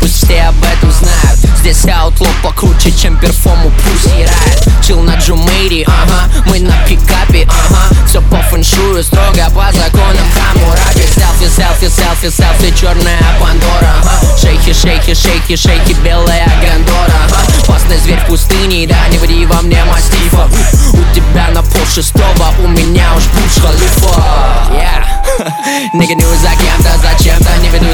Пусть все об этом знают. Здесь аутлук покруче, чем перфому пусть райт Чил на Джумири, ага, мы на пикапе, ага. Все по фэншую, строго по законам. Хамураби Селфи, селфи, селфи, селфи, черная пандора ага. Шейхи, шейхи, шейхи, шейхи, белая гондора ага. Опасный зверь в пустыне, да не ври во мне мастифа. У тебя на пол шестого, у меня уж Буш Халифа. Yeah. Не за кем-то, зачем-то, не веду